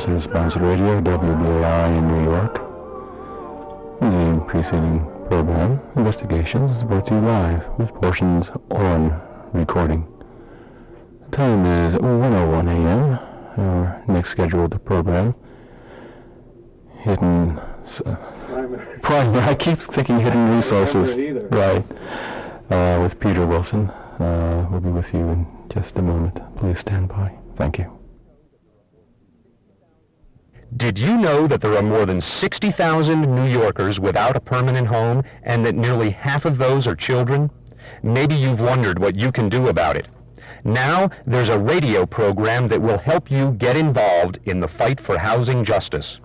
To listener-sponsored radio, WBAI in New York. The preceding program, Investigations, is brought to you live with portions on recording. The time is 1.01 a.m. Our next scheduled program, Hidden... s- Primary. I keep thinking Hidden Resources. Right. Uh, with Peter Wilson. Uh, we'll be with you in just a moment. Please stand by. Thank you. Did you know that there are more than 60,000 New Yorkers without a permanent home and that nearly half of those are children? Maybe you've wondered what you can do about it. Now, there's a radio program that will help you get involved in the fight for housing justice.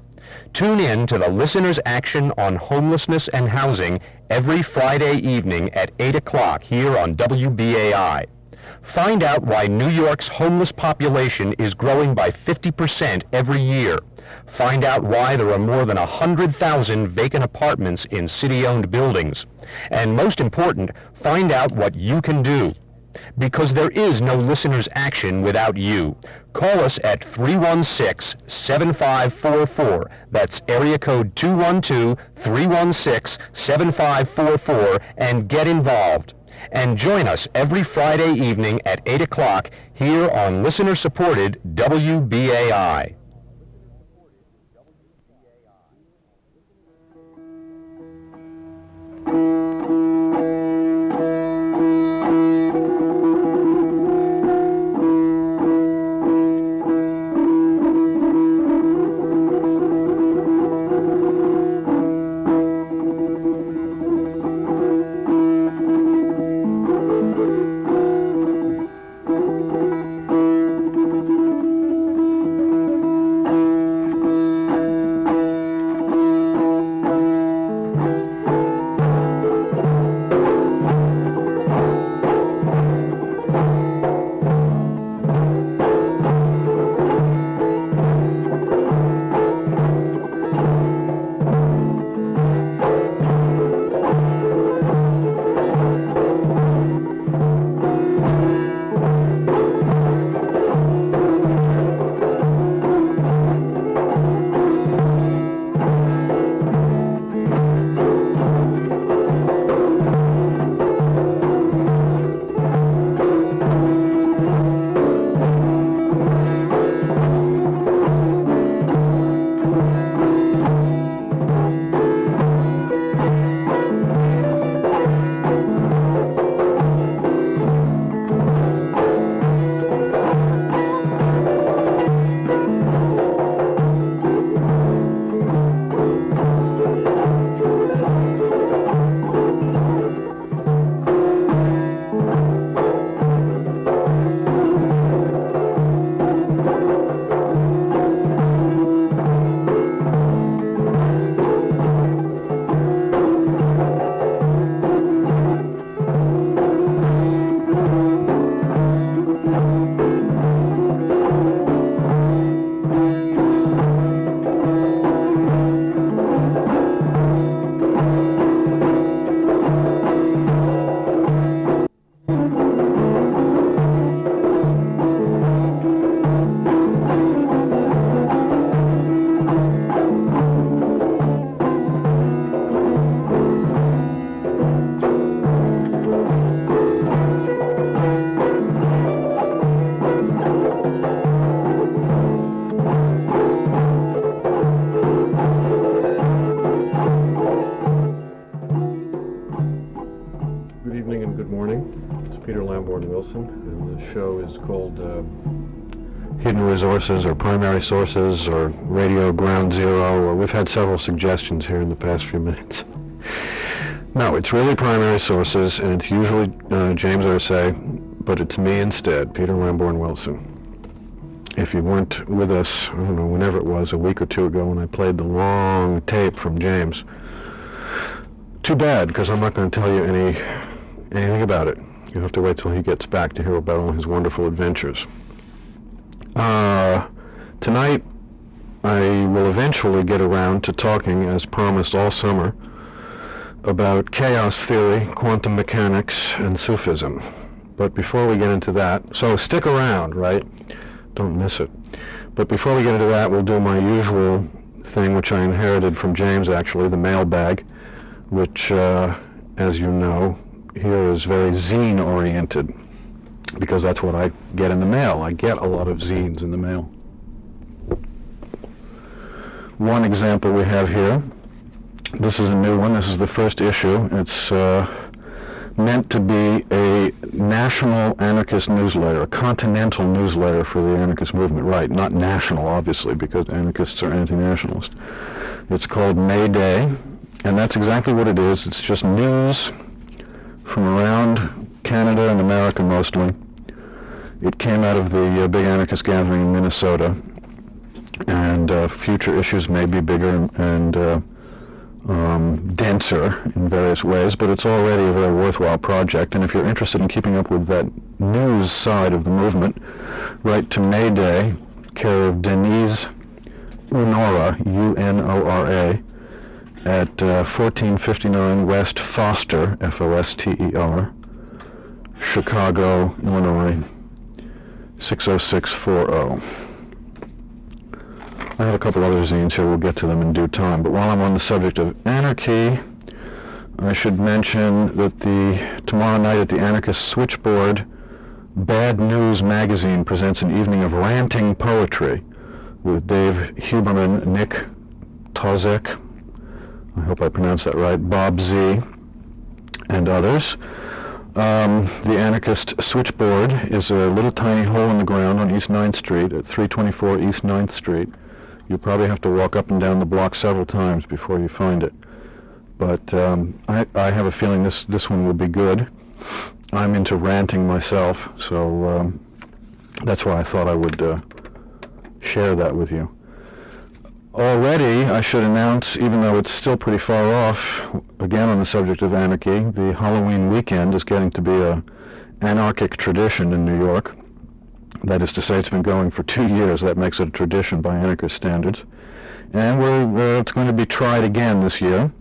Tune in to the Listener's Action on Homelessness and Housing every Friday evening at 8 o'clock here on WBAI. Find out why New York's homeless population is growing by 50% every year. Find out why there are more than 100,000 vacant apartments in city-owned buildings. And most important, find out what you can do. Because there is no listener's action without you. Call us at 316-7544. That's area code 212-316-7544 and get involved and join us every Friday evening at 8 o'clock here on listener-supported WBAI. Show is called uh, Hidden Resources or Primary Sources or Radio Ground Zero, or we've had several suggestions here in the past few minutes. No, it's really primary sources, and it's usually uh, James Irsay, but it's me instead, Peter Lamborn Wilson. If you weren't with us, I don't know, whenever it was, a week or two ago when I played the long tape from James, too bad, because I'm not going to tell you any anything about it. You have to wait till he gets back to hear about all his wonderful adventures. Uh, tonight, I will eventually get around to talking, as promised all summer, about chaos theory, quantum mechanics, and Sufism. But before we get into that, so stick around, right? Don't miss it. But before we get into that, we'll do my usual thing, which I inherited from James, actually, the mailbag, which, uh, as you know, here is very zine-oriented, because that's what I get in the mail. I get a lot of zines in the mail. One example we have here this is a new one. This is the first issue. It's uh, meant to be a national anarchist newsletter, a continental newsletter for the anarchist movement. Right, not national, obviously, because anarchists are anti-nationalist. It's called May Day, and that's exactly what it is. It's just news from around Canada and America mostly. It came out of the uh, big anarchist gathering in Minnesota, and uh, future issues may be bigger and uh, um, denser in various ways, but it's already a very worthwhile project. And if you're interested in keeping up with that news side of the movement, write to Mayday, care of Denise Unora, U-N-O-R-A, at uh, 1459 West Foster, F-O-S-T-E-R, Chicago, Illinois, 60640. I have a couple other zines here. We'll get to them in due time. But while I'm on the subject of anarchy, I should mention that the tomorrow night at the Anarchist Switchboard, Bad News Magazine presents an evening of ranting poetry with Dave Huberman, Nick Tozek, I hope I pronounced that right, Bob Z, and others. Um, the Anarchist Switchboard is a little tiny hole in the ground on East 9th Street at 324 East 9th Street. You probably have to walk up and down the block several times before you find it. But um, I, I have a feeling this, this one will be good. I'm into ranting myself, so um, that's why I thought I would uh, share that with you. Already, I should announce, even though it's still pretty far off, again on the subject of anarchy, the Halloween weekend is getting to be a anarchic tradition in New York. That is to say, it's been going for two years. That makes it a tradition by anarchist standards. And we're, uh, it's going to be tried again this year.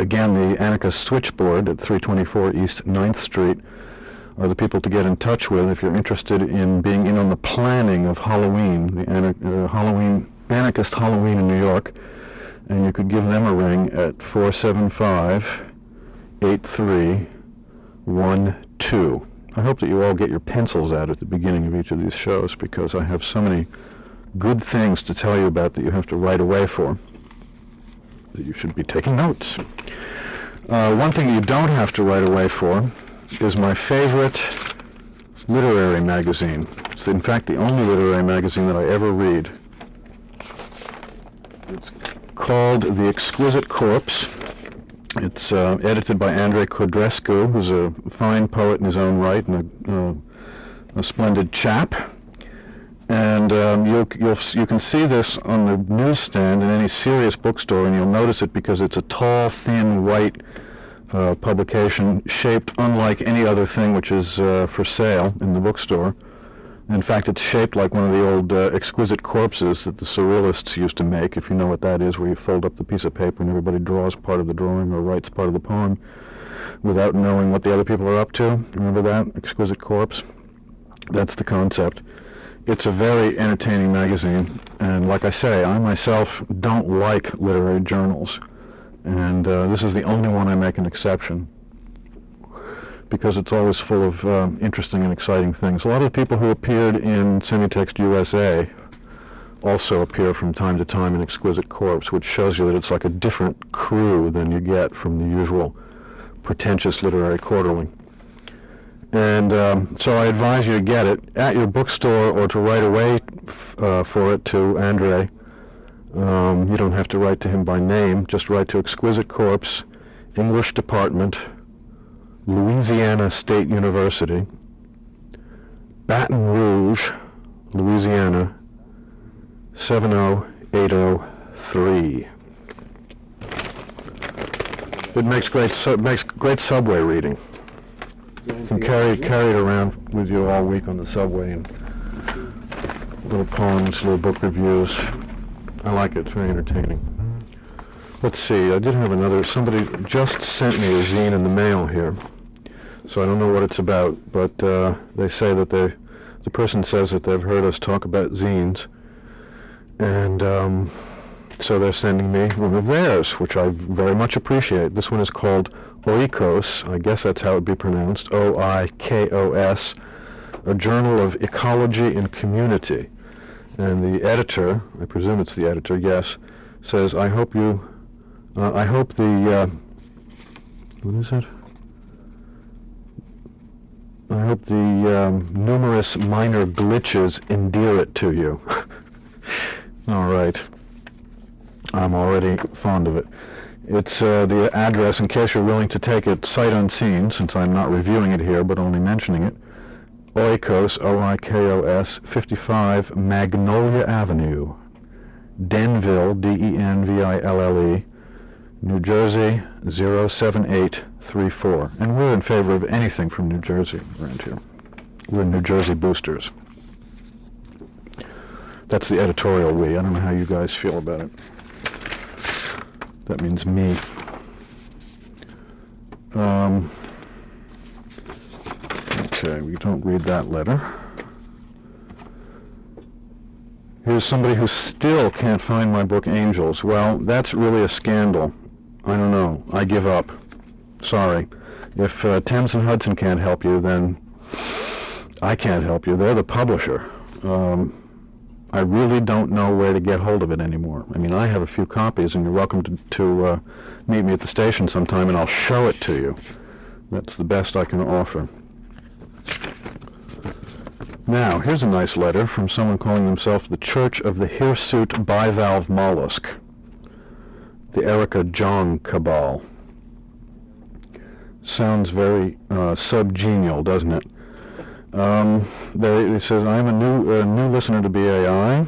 Again, the anarchist switchboard at 324 East 9th Street are the people to get in touch with if you're interested in being in on the planning of Halloween, the anar- uh, Halloween anarchist Halloween in New York. And you could give them a ring at 475 8312. I hope that you all get your pencils out at the beginning of each of these shows because I have so many good things to tell you about that you have to write away for. That you should be taking notes. Uh, one thing you don't have to write away for is my favorite literary magazine. It's in fact the only literary magazine that I ever read. It's called The Exquisite Corpse. It's uh, edited by Andrei Codrescu, who's a fine poet in his own right and a, uh, a splendid chap. And um, you'll, you'll, you can see this on the newsstand in any serious bookstore, and you'll notice it because it's a tall, thin, white uh, publication shaped unlike any other thing which is uh, for sale in the bookstore. In fact, it's shaped like one of the old uh, exquisite corpses that the surrealists used to make, if you know what that is, where you fold up the piece of paper and everybody draws part of the drawing or writes part of the poem without knowing what the other people are up to. Remember that? Exquisite corpse? That's the concept. It's a very entertaining magazine, and like I say, I myself don't like literary journals, and uh, this is the only one I make an exception because it's always full of uh, interesting and exciting things. A lot of the people who appeared in Semiotext(e) USA also appear from time to time in Exquisite Corpse, which shows you that it's like a different crew than you get from the usual pretentious literary quarterly. And um, so I advise you to get it at your bookstore or to write away uh, for it to Andre. Um, you don't have to write to him by name. Just write to Exquisite Corpse, English Department, Louisiana State University, Baton Rouge, Louisiana, 70803. It makes great su- makes great subway reading. You can carry carry it around with you all week on the subway and little poems, little book reviews. I like it. It's very entertaining. Let's see. I did have another. Somebody just sent me a zine in the mail here, so I don't know what it's about. But uh, they say that they, the person says that they've heard us talk about zines, and um, so they're sending me one of theirs, which I very much appreciate. This one is called Oikos. I guess that's how it would be pronounced. O-I-K-O-S. A journal of ecology and community. And the editor, I presume it's the editor, yes, says, I hope you, uh, I hope the, uh, what is it? I hope the um, numerous minor glitches endear it to you. All right. I'm already fond of it. It's uh, the address, in case you're willing to take it sight unseen, since I'm not reviewing it here, but only mentioning it. Oikos, O-I-K-O-S, 55 Magnolia Avenue, Denville, D-E-N-V-I-L-L-E, New Jersey 07834. And we're in favor of anything from New Jersey around here. We're New Jersey boosters. That's the editorial we. I don't know how you guys feel about it. That means me. Um, okay, we don't read that letter. Here's somebody who still can't find my book Angels. Well, that's really a scandal. I don't know. I give up. Sorry. If uh, Thames and Hudson can't help you, then I can't help you. They're the publisher. Um, I really don't know where to get hold of it anymore. I mean, I have a few copies, and you're welcome to, to uh, meet me at the station sometime, and I'll show it to you. That's the best I can offer. Now, here's a nice letter from someone calling themselves the Church of the Hirsute Bivalve Mollusk, the Erica Jong Cabal. Sounds very uh, subgenial, doesn't it? Um, it says, I'm a new, uh, new listener to BAI.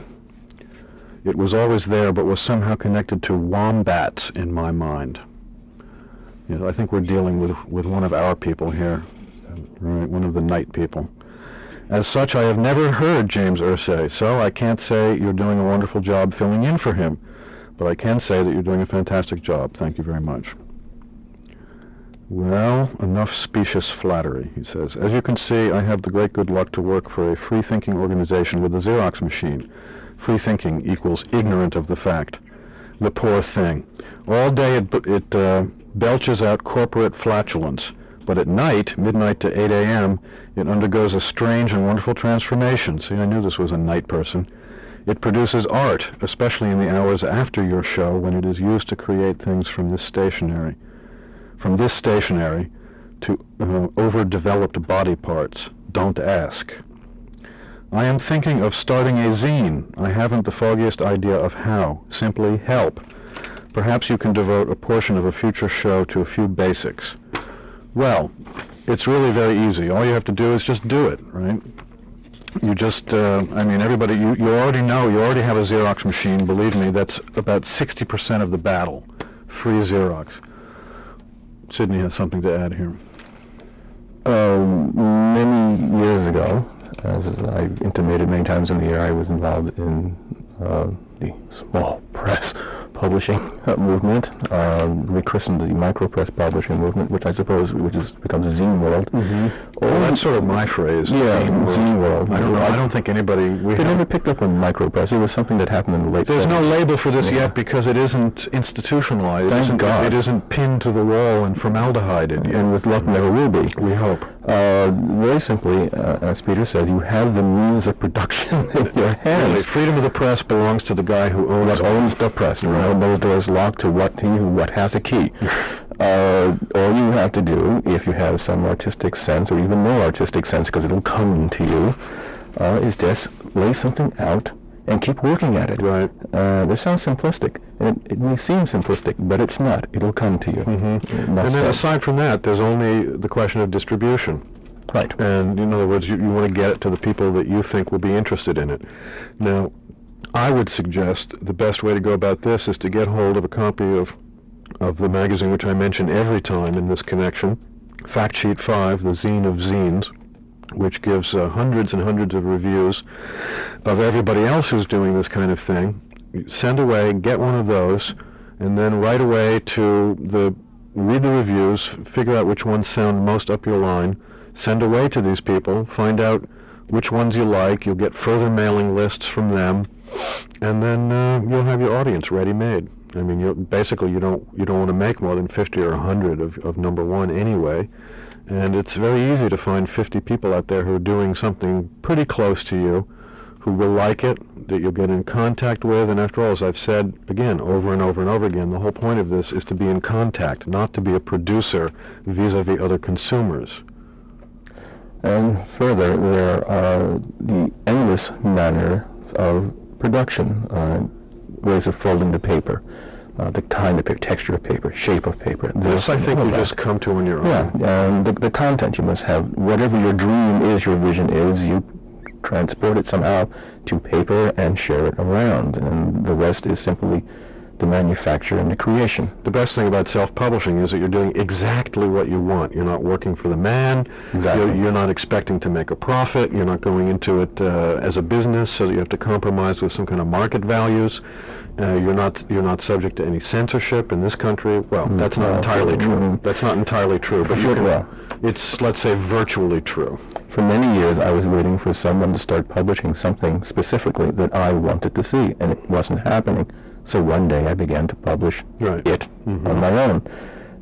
It was always there, but was somehow connected to wombats in my mind. You know, I think we're dealing with, with one of our people here, right, one of the night people. As such, I have never heard James Irsay, so I can't say you're doing a wonderful job filling in for him. But I can say that you're doing a fantastic job. Thank you very much. Well, enough specious flattery, he says. As you can see, I have the great good luck to work for a free-thinking organization with a Xerox machine. Free thinking equals ignorant of the fact. The poor thing. All day it, it uh, belches out corporate flatulence, but at night, midnight to 8 a.m., it undergoes a strange and wonderful transformation. See, I knew this was a night person. It produces art, especially in the hours after your show when it is used to create things from this stationery from this stationery to uh, overdeveloped body parts. Don't ask. I am thinking of starting a zine. I haven't the foggiest idea of how. Simply help. Perhaps you can devote a portion of a future show to a few basics. Well, it's really very easy. All you have to do is just do it, right? You just, uh, I mean, everybody, you, you already know, you already have a Xerox machine. Believe me, that's about 60% of the battle. Free Xerox. Sydney has something to add here. Um, many years ago, as I intimated many times in the air, I was involved in uh, the small press publishing uh, movement, um, rechristened the micropress publishing movement, which I suppose which is becomes Zine World. Mm-hmm. Well, that's sort of my phrase. Yeah, Zine world. Zine World. I don't know. I don't think anybody. We never picked up on micropress. It was something that happened in the late. There's no label for this Yeah. yet because it isn't institutionalized. Thank isn't, God. It isn't pinned to the wall and formaldehyded yet. and with luck never will be. We hope. Uh, very simply, uh, as Peter said, you have the means of production in your Really, hands. freedom of the press belongs to the guy who owns owns the press? And Right. no doors locked to what he what has a key. Uh, all you have to do, if you have some artistic sense, or even no artistic sense, because it'll come to you, uh, is just lay something out and keep working at it. Right. Uh, this sounds simplistic, it, it may seem simplistic, but it's not. It'll come to you. Mm-hmm. And then aside from that, there's only the question of distribution. right. And in other words, you, you want to get it to the people that you think will be interested in it. Now, I would suggest the best way to go about this is to get hold of a copy of of the magazine which I mention every time in this connection, Fact Sheet 5, the zine of zines, which gives uh, hundreds and hundreds of reviews of everybody else who's doing this kind of thing. Send away, get one of those, and then right away to the read the reviews, figure out which ones sound most up your line, send away to these people, find out which ones you like. You'll get further mailing lists from them, and then uh, you'll have your audience ready-made. I mean, you basically you don't you don't want to make more than 50 or 100 of, of number one anyway, and it's very easy to find 50 people out there who are doing something pretty close to you, who will like it, that you'll get in contact with. And after all, as I've said again over and over and over again, the whole point of this is to be in contact, not to be a producer vis-a-vis other consumers. And further, there are the endless manner of production, uh, ways of folding the paper, uh, the kind of paper, texture of paper, shape of paper. This, I think, you that. just come to on your own. Yeah, and the, the content you must have, whatever your dream is, your vision is, you transport it somehow to paper and share it around, and the rest is simply the manufacture and the creation. The best thing about self-publishing is that you're doing exactly what you want. You're not working for the man. Exactly. You're, you're not expecting to make a profit. You're not going into it uh, as a business, so that you have to compromise with some kind of market values. Uh, you're not you're not subject to any censorship in this country. Well, that's not entirely true. mm, That's not entirely true, but you can, well. it's let's say virtually true. For many years, I was waiting for someone to start publishing something specifically that I wanted to see, and it wasn't happening. So one day I began to publish Right. it mm-hmm. on my own.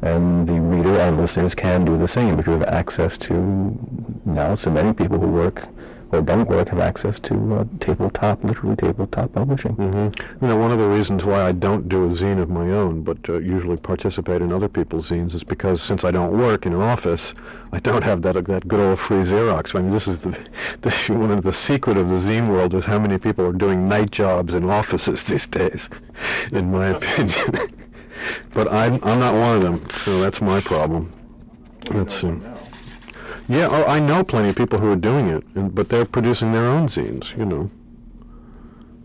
And the reader and listeners can do the same if you have access to, now so many people who work or don't work have access to uh, tabletop, literally tabletop publishing. hmm You know, one of the reasons why I don't do a zine of my own, but uh, usually participate in other people's zines, is because since I don't work in an office, I don't have that that good old free Xerox. I mean, this is the, the one of the secret of the zine world is how many people are doing night jobs in offices these days, in my opinion. but I'm I'm not one of them, so that's my problem. That's. Um, yeah, oh, I know plenty of people who are doing it, and, but they're producing their own zines, you know.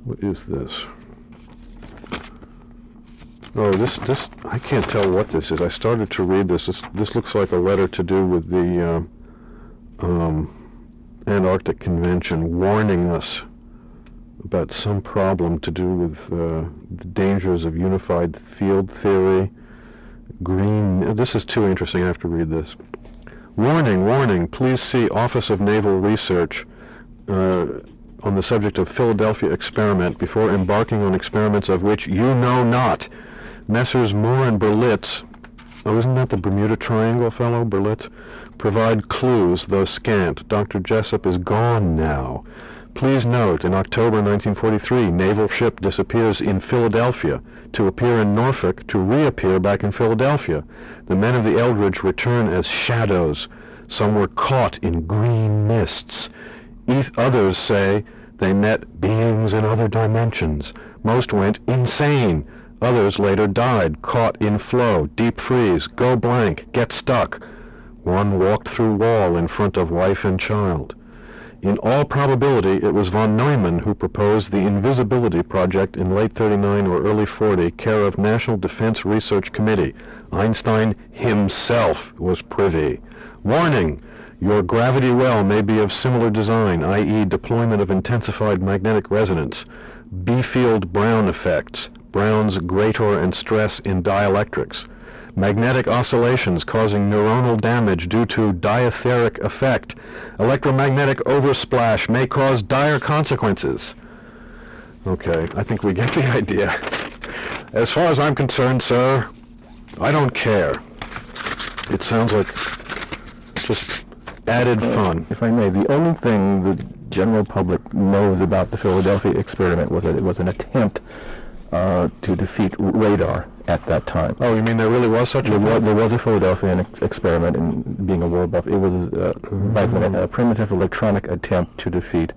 What is this? Oh, this, this, I can't tell what this is. I started to read this. This, this looks like a letter to do with the uh, um, Antarctic Convention warning us about some problem to do with uh, the dangers of unified field theory. Green, this is too interesting. I have to read this. Warning, warning, please see Office of Naval Research uh, on the subject of Philadelphia experiment before embarking on experiments of which you know not. Messrs. Moore and Berlitz, oh, isn't that the Bermuda Triangle fellow, Berlitz? Provide clues, though scant. Dr. Jessup is gone now. Please note, in October 1943, naval ship disappears in Philadelphia to appear in Norfolk to reappear back in Philadelphia. The men of the Eldridge return as shadows. Some were caught in green mists. Eth- others say they met beings in other dimensions. Most went insane. Others later died, caught in flow, deep freeze, go blank, get stuck. One walked through wall in front of wife and child. In all probability, it was von Neumann who proposed the Invisibility Project in late 39 or early 40, care of National Defense Research Committee. Einstein himself was privy. Warning! Your gravity well may be of similar design, i.e. deployment of intensified magnetic resonance, Biefeld-Brown effects, Brown's greater and stress in dielectrics, magnetic oscillations causing neuronal damage due to diatheric effect, electromagnetic oversplash may cause dire consequences. Okay, I think we get the idea. As far as I'm concerned, sir, I don't care. It sounds like just added uh, fun. If I may, the only thing the general public knows about the Philadelphia experiment was that it was an attempt uh, to defeat radar at that time. Oh, you mean there really was such a There was, there was a Philadelphia ex- experiment in being a war buff. It was uh, then a primitive electronic attempt to defeat.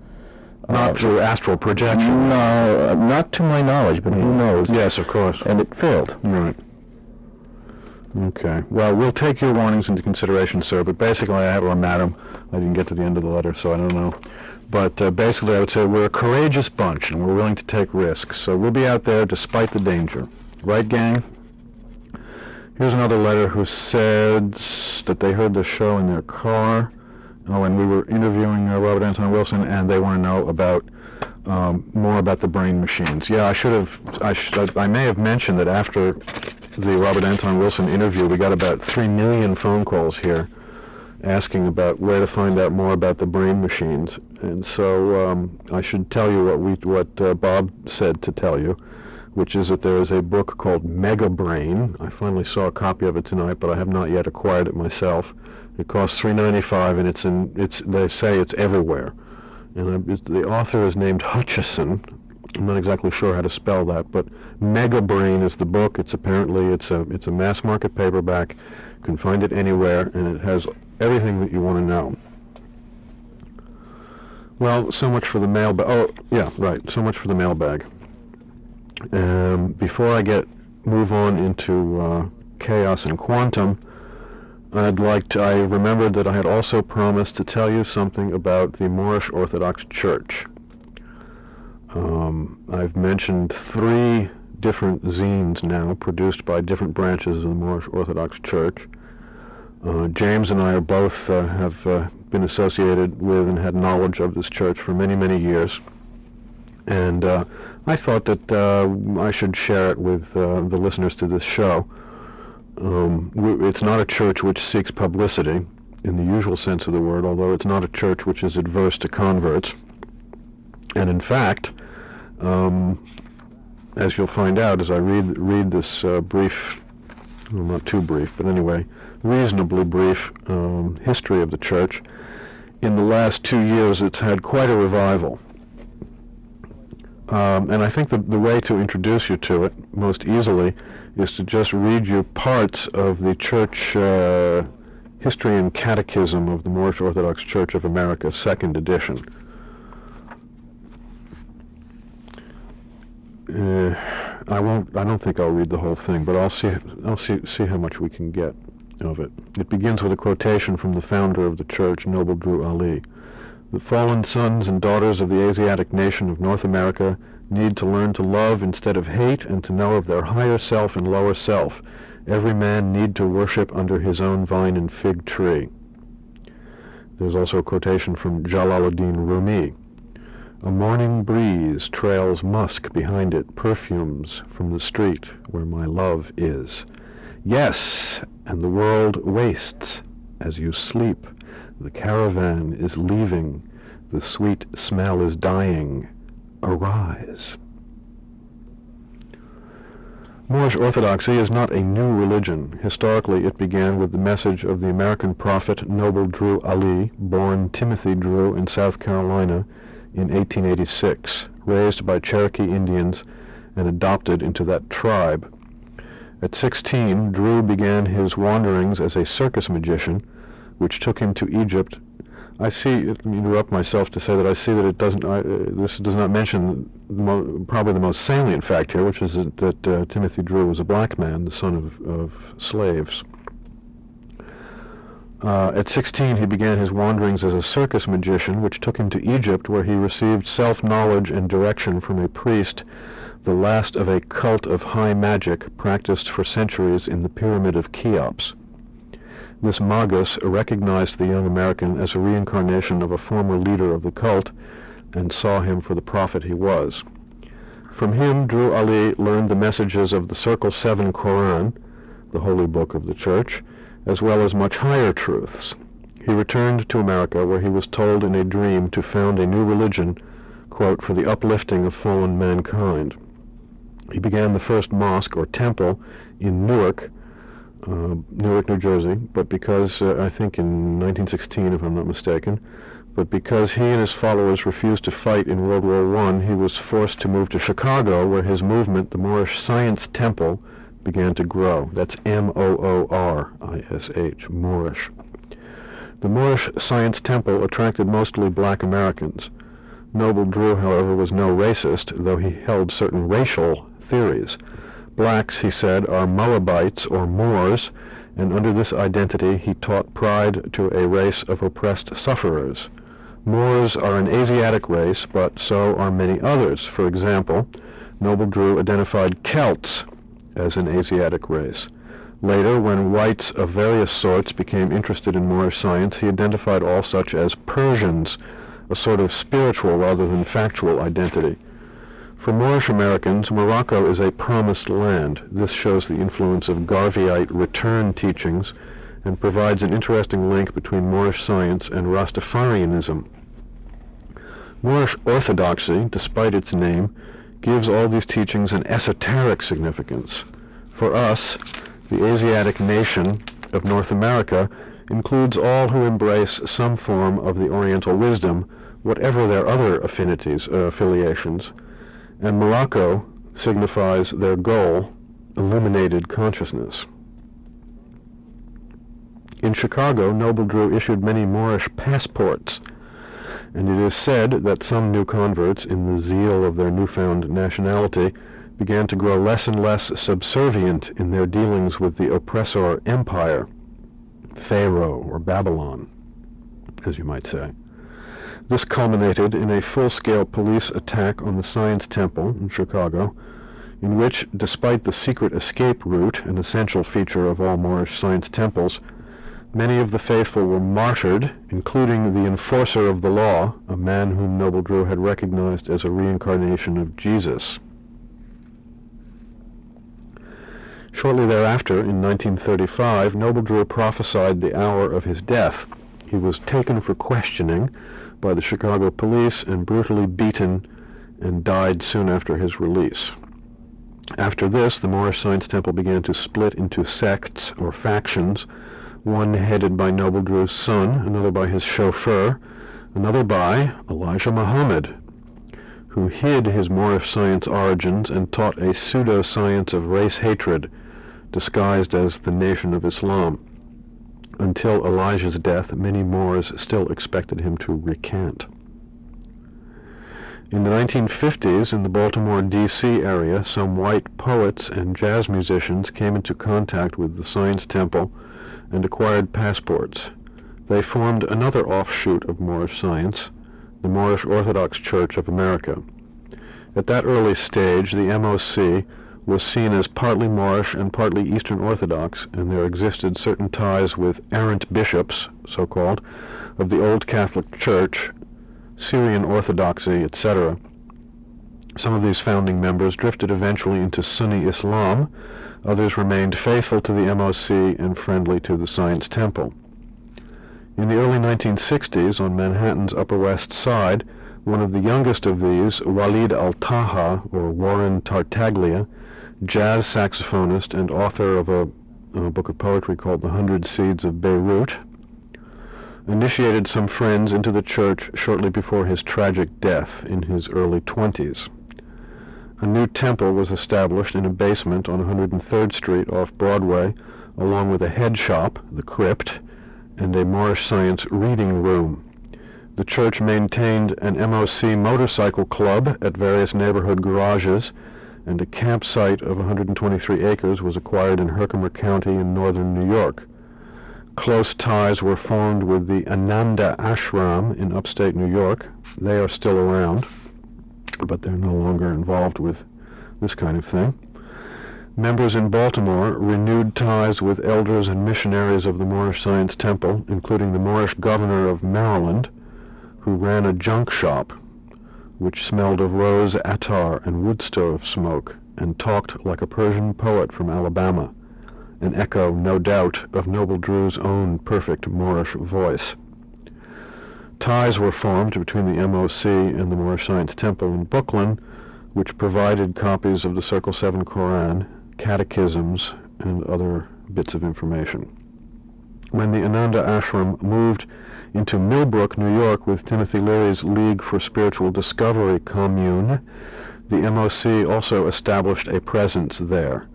Not uh, through astral projection. No, uh, not to my knowledge, but who knows? Yes, of course. And it failed. Right. Okay. Well, we'll take your warnings into consideration, sir. But basically, I have, or madam, I didn't get to the end of the letter, so I don't know. But uh, basically, I would say we're a courageous bunch, and we're willing to take risks. So we'll be out there despite the danger. Right, gang? Here's another letter who said that they heard the show in their car. Oh, and we were interviewing uh, Robert Anton Wilson, and they want to know about um, more about the brain machines. Yeah, I should have. I, sh- I may have mentioned that after the Robert Anton Wilson interview, we got about three million phone calls here asking about where to find out more about the brain machines. And so um, I should tell you what we what uh, Bob said to tell you, which is that there is a book called Mega Brain. I finally saw a copy of it tonight, but I have not yet acquired it myself. It costs three ninety five, and it's in it's they say it's everywhere. And I, the author is named Hutchison. I'm not exactly sure how to spell that, but Mega Brain is the book. It's apparently it's a it's a mass market paperback. You can find it anywhere, and it has everything that you want to know. Well, so much for the mailbag. Oh, yeah, right. So much for the mailbag. Um, before I get move on into uh, chaos and quantum, I'd like to. I remembered that I had also promised to tell you something about the Moorish Orthodox Church. Um, I've mentioned three different zines now produced by different branches of the Moorish Orthodox Church. Uh, James and I are both uh, have uh, been associated with and had knowledge of this church for many, many years, and uh, I thought that uh, I should share it with uh, the listeners to this show. Um, it's not a church which seeks publicity in the usual sense of the word, although it's not a church which is adverse to converts. And in fact, um, as you'll find out as I read read this uh, brief, well, not too brief, but anyway, reasonably brief um, history of the church, in the last two years it's had quite a revival. Um, and I think the, the way to introduce you to it most easily is to just read you parts of the church uh, history and catechism of the Moorish Orthodox Church of America, second edition. Uh, I won't. I don't think I'll read the whole thing, but I'll see. I'll see see how much we can get of it. It begins with a quotation from the founder of the church, Noble Drew Ali. The fallen sons and daughters of the Asiatic nation of North America need to learn to love instead of hate and to know of their higher self and lower self. Every man need to worship under his own vine and fig tree. There's also a quotation from Jalaluddin Rumi. A morning breeze trails musk behind it, perfumes from the street where my love is. Yes, and the world wastes as you sleep. The caravan is leaving. The sweet smell is dying. Arise. Moorish Orthodoxy is not a new religion. Historically, it began with the message of the American prophet Noble Drew Ali, born Timothy Drew in South Carolina in 1886, raised by Cherokee Indians and adopted into that tribe. At 16, Drew began his wanderings as a circus magician, which took him to Egypt. I see, let me interrupt myself to say that I see that it doesn't, I, uh, this does not mention the mo- probably the most salient fact here, which is that, that uh, Timothy Drew was a black man, the son of, of slaves. Uh, at 16, he began his wanderings as a circus magician, which took him to Egypt, where he received self-knowledge and direction from a priest, the last of a cult of high magic practiced for centuries in the Pyramid of Cheops. This magus recognized the young American as a reincarnation of a former leader of the cult and saw him for the prophet he was. From him, Drew Ali learned the messages of the Circle 7 Koran, the holy book of the church, as well as much higher truths. He returned to America, where he was told in a dream to found a new religion, quote, for the uplifting of fallen mankind. He began the first mosque or temple in Newark, uh, Newark, New Jersey, but because uh, I think in 1916, if I'm not mistaken, but because he and his followers refused to fight in World War I, he was forced to move to Chicago, where his movement, the Moorish Science Temple, began to grow. That's M-O-O-R-I-S-H, Moorish. The Moorish Science Temple attracted mostly black Americans. Noble Drew, however, was no racist, though he held certain racial theories. Blacks, he said, are Moabites or Moors, and under this identity he taught pride to a race of oppressed sufferers. Moors are an Asiatic race, but so are many others. For example, Noble Drew identified Celts as an Asiatic race. Later, when whites of various sorts became interested in Moorish science, he identified all such as Persians, a sort of spiritual rather than factual identity. For Moorish Americans, Morocco is a promised land. This shows the influence of Garveyite return teachings and provides an interesting link between Moorish science and Rastafarianism. Moorish orthodoxy, despite its name, gives all these teachings an esoteric significance. For us, the Asiatic nation of North America includes all who embrace some form of the Oriental wisdom, whatever their other affinities or affiliations, and Morocco signifies their goal, illuminated consciousness. In Chicago, Noble Drew issued many Moorish passports, and it is said that some new converts, in the zeal of their newfound nationality, began to grow less and less subservient in their dealings with the oppressor empire, Pharaoh or Babylon, as you might say. This culminated in a full-scale police attack on the Science Temple in Chicago, in which, despite the secret escape route, an essential feature of all Moorish science temples, many of the faithful were martyred, including the enforcer of the law, a man whom Noble Drew had recognized as a reincarnation of Jesus. Shortly thereafter, in 1935, Noble Drew prophesied the hour of his death. He was taken for questioning by the Chicago police and brutally beaten and died soon after his release. After this, the Moorish Science Temple began to split into sects or factions, one headed by Noble Drew's son, another by his chauffeur, another by Elijah Muhammad, who hid his Moorish science origins and taught a pseudo-science of race hatred, disguised as the Nation of Islam. Until Elijah's death, many Moors still expected him to recant. In the 1950s, in the Baltimore, D.C. area, some white poets and jazz musicians came into contact with the Science Temple and acquired passports. They formed another offshoot of Moorish science, the Moorish Orthodox Church of America. At that early stage, the MOC was seen as partly Moorish and partly Eastern Orthodox, and there existed certain ties with errant bishops, so-called, of the Old Catholic Church, Syrian Orthodoxy, etc. Some of these founding members drifted eventually into Sunni Islam, others remained faithful to the MOC and friendly to the Science Temple. In the early 1960s, on Manhattan's Upper West Side, one of the youngest of these, Walid Al-Taha, or Warren Tartaglia, jazz saxophonist and author of a, a book of poetry called The Hundred Seeds of Beirut, initiated some friends into the church shortly before his tragic death in his early 20s. A new temple was established in a basement on 103rd Street off Broadway, along with a head shop, the Crypt, and a Moorish Science reading room. The church maintained an MOC motorcycle club at various neighborhood garages and a campsite of 123 acres was acquired in Herkimer County in northern New York. Close ties were formed with the Ananda Ashram in upstate New York. They are still around, but they're no longer involved with this kind of thing. Members in Baltimore renewed ties with elders and missionaries of the Moorish Science Temple, including the Moorish governor of Maryland, who ran a junk shop which smelled of rose attar and wood stove smoke, and talked like a Persian poet from Alabama, an echo, no doubt, of Noble Drew's own perfect Moorish voice. Ties were formed between the MOC and the Moorish Science Temple in Brooklyn, which provided copies of the Circle 7 Koran, catechisms, and other bits of information. when the Ananda Ashram moved into Millbrook, New York with Timothy Leary's League for Spiritual Discovery commune, the MOC also established a presence there.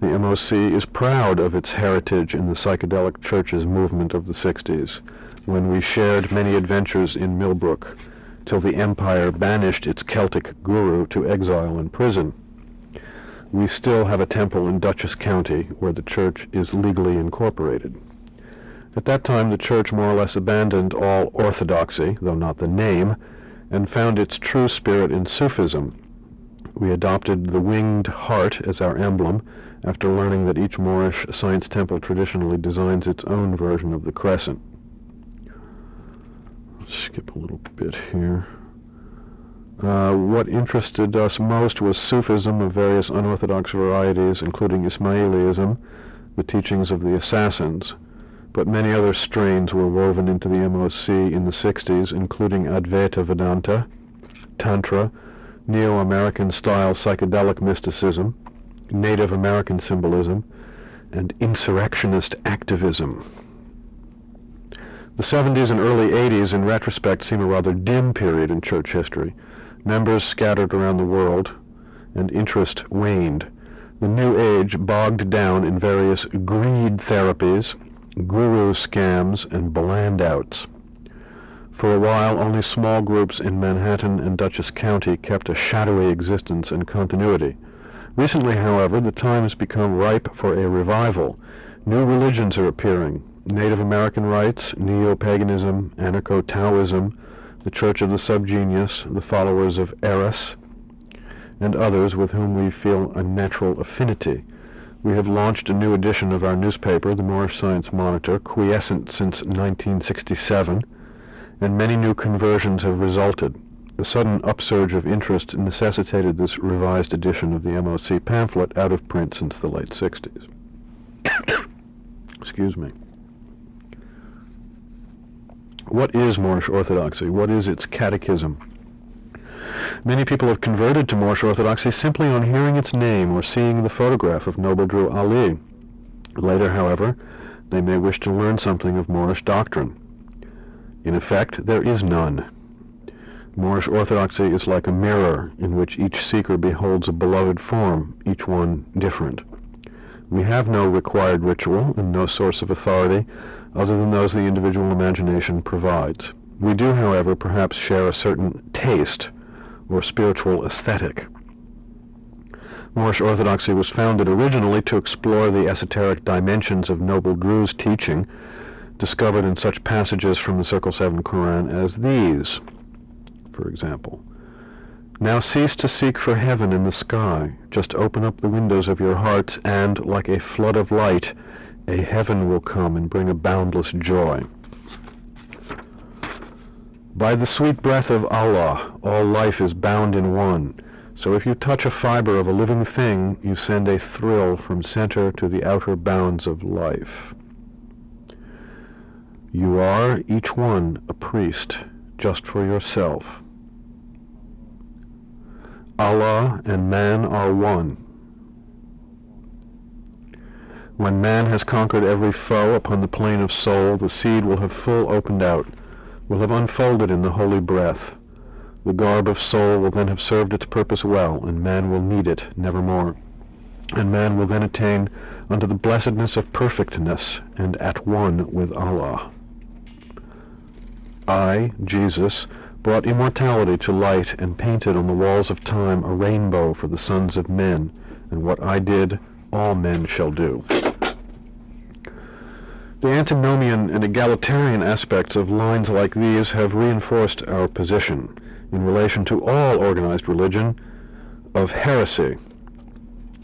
The MOC is proud of its heritage in the psychedelic churches movement of the 60s, when we shared many adventures in Millbrook, till the empire banished its Celtic guru to exile and prison. We still have a temple in Dutchess County where the church is legally incorporated. At that time the church more or less abandoned all orthodoxy, though not the name, and found its true spirit in Sufism. We adopted the winged heart as our emblem, after learning that each Moorish science temple traditionally designs its own version of the crescent. Skip a little bit here. Uh, what interested us most was Sufism of various unorthodox varieties, including Ismailism, the teachings of the assassins, but many other strains were woven into the MOC in the 60s, including Advaita Vedanta, Tantra, Neo-American style psychedelic mysticism, Native American symbolism, and insurrectionist activism. The 70s and early 80s, in retrospect, seem a rather dim period in church history. Members scattered around the world, and interest waned. The New Age bogged down in various greed therapies, guru scams, and blandouts. For a while, only small groups in Manhattan and Dutchess County kept a shadowy existence and continuity. Recently, however, the time has become ripe for a revival. New religions are appearing. Native American rites, neo-paganism, anarcho-Taoism, the Church of the Subgenius, the followers of Eris, and others with whom we feel a natural affinity. We have launched a new edition of our newspaper, the Moorish Science Monitor, quiescent since 1967, and many new conversions have resulted. The sudden upsurge of interest necessitated this revised edition of the MOC pamphlet out of print since the late 60s. Excuse me. What is Moorish Orthodoxy? What is its catechism? Many people have converted to Moorish Orthodoxy simply on hearing its name or seeing the photograph of Noble Drew Ali. Later, however, they may wish to learn something of Moorish doctrine. In effect, there is none. Moorish Orthodoxy is like a mirror in which each seeker beholds a beloved form, each one different. We have no required ritual and no source of authority other than those the individual imagination provides. We do, however, perhaps share a certain taste or spiritual aesthetic. Moorish Orthodoxy was founded originally to explore the esoteric dimensions of Noble Drew's teaching, discovered in such passages from the Circle 7 Quran as these, for example. Now cease to seek for heaven in the sky. Just open up the windows of your hearts, and, like a flood of light, a heaven will come and bring a boundless joy. By the sweet breath of Allah, all life is bound in one. So if you touch a fiber of a living thing, you send a thrill from center to the outer bounds of life. You are, each one, a priest, just for yourself. Allah and man are one. When man has conquered every foe upon the plane of soul, the seed will have full opened out, will have unfolded in the holy breath. The garb of soul will then have served its purpose well, and man will need it nevermore. And man will then attain unto the blessedness of perfectness, and at one with Allah. I, Jesus, brought immortality to light and painted on the walls of time a rainbow for the sons of men, and what I did, all men shall do. The antinomian and egalitarian aspects of lines like these have reinforced our position in relation to all organized religion of heresy.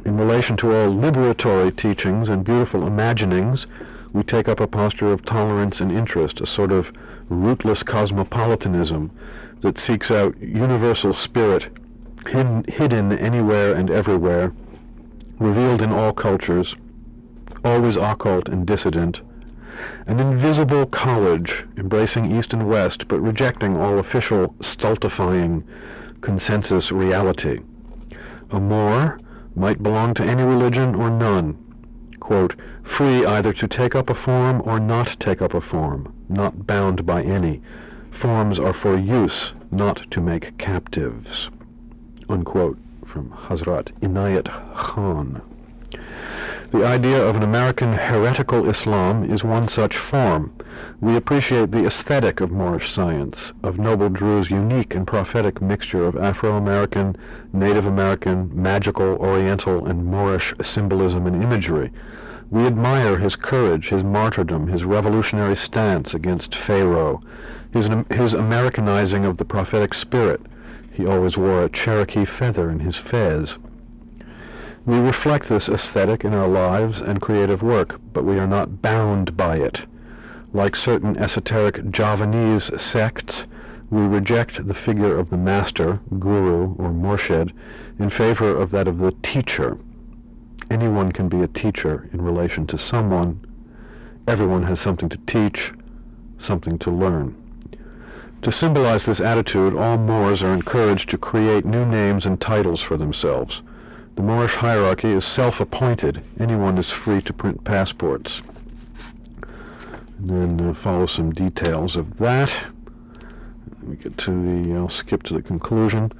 In relation to all liberatory teachings and beautiful imaginings, we take up a posture of tolerance and interest, a sort of rootless cosmopolitanism that seeks out universal spirit hidden, hidden anywhere and everywhere, revealed in all cultures, always occult and dissident, an invisible college embracing East and West but rejecting all official stultifying consensus reality. A Moor might belong to any religion or none. quote, free either to take up a form or not take up a form, not bound by any. Forms are for use, not to make captives. Unquote, from Hazrat Inayat Khan. The idea of an American heretical Islam is one such form. We appreciate the aesthetic of Moorish science, of Noble Drew's unique and prophetic mixture of Afro-American, Native American, magical, Oriental, and Moorish symbolism and imagery. We admire his courage, his martyrdom, his revolutionary stance against Pharaoh, his, his Americanizing of the prophetic spirit. He always wore a Cherokee feather in his fez. We reflect this aesthetic in our lives and creative work, but we are not bound by it. Like certain esoteric Javanese sects, we reject the figure of the master, guru, or murshid in favor of that of the teacher. Anyone can be a teacher in relation to someone. Everyone has something to teach, something to learn. To symbolize this attitude, all Moors are encouraged to create new names and titles for themselves. The Moorish hierarchy is self-appointed. Anyone is free to print passports. And then uh, follow some details of that. Let me get to the, I'll skip to the conclusion.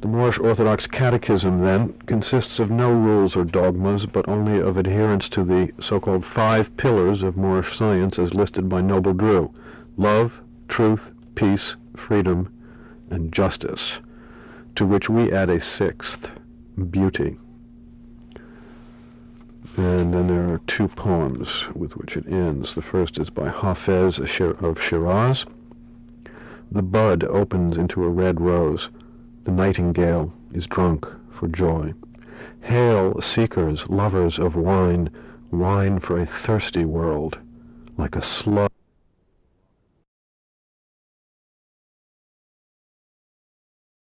The Moorish Orthodox Catechism, then, consists of no rules or dogmas, but only of adherence to the so-called five pillars of Moorish science as listed by Noble Drew. Love, truth, peace, freedom, and justice, to which we add a sixth, beauty. And then there are two poems with which it ends. The first is by Hafez of Shiraz. The bud opens into a red rose. The nightingale is drunk for joy. Hail, seekers, lovers of wine, wine for a thirsty world, like a slug.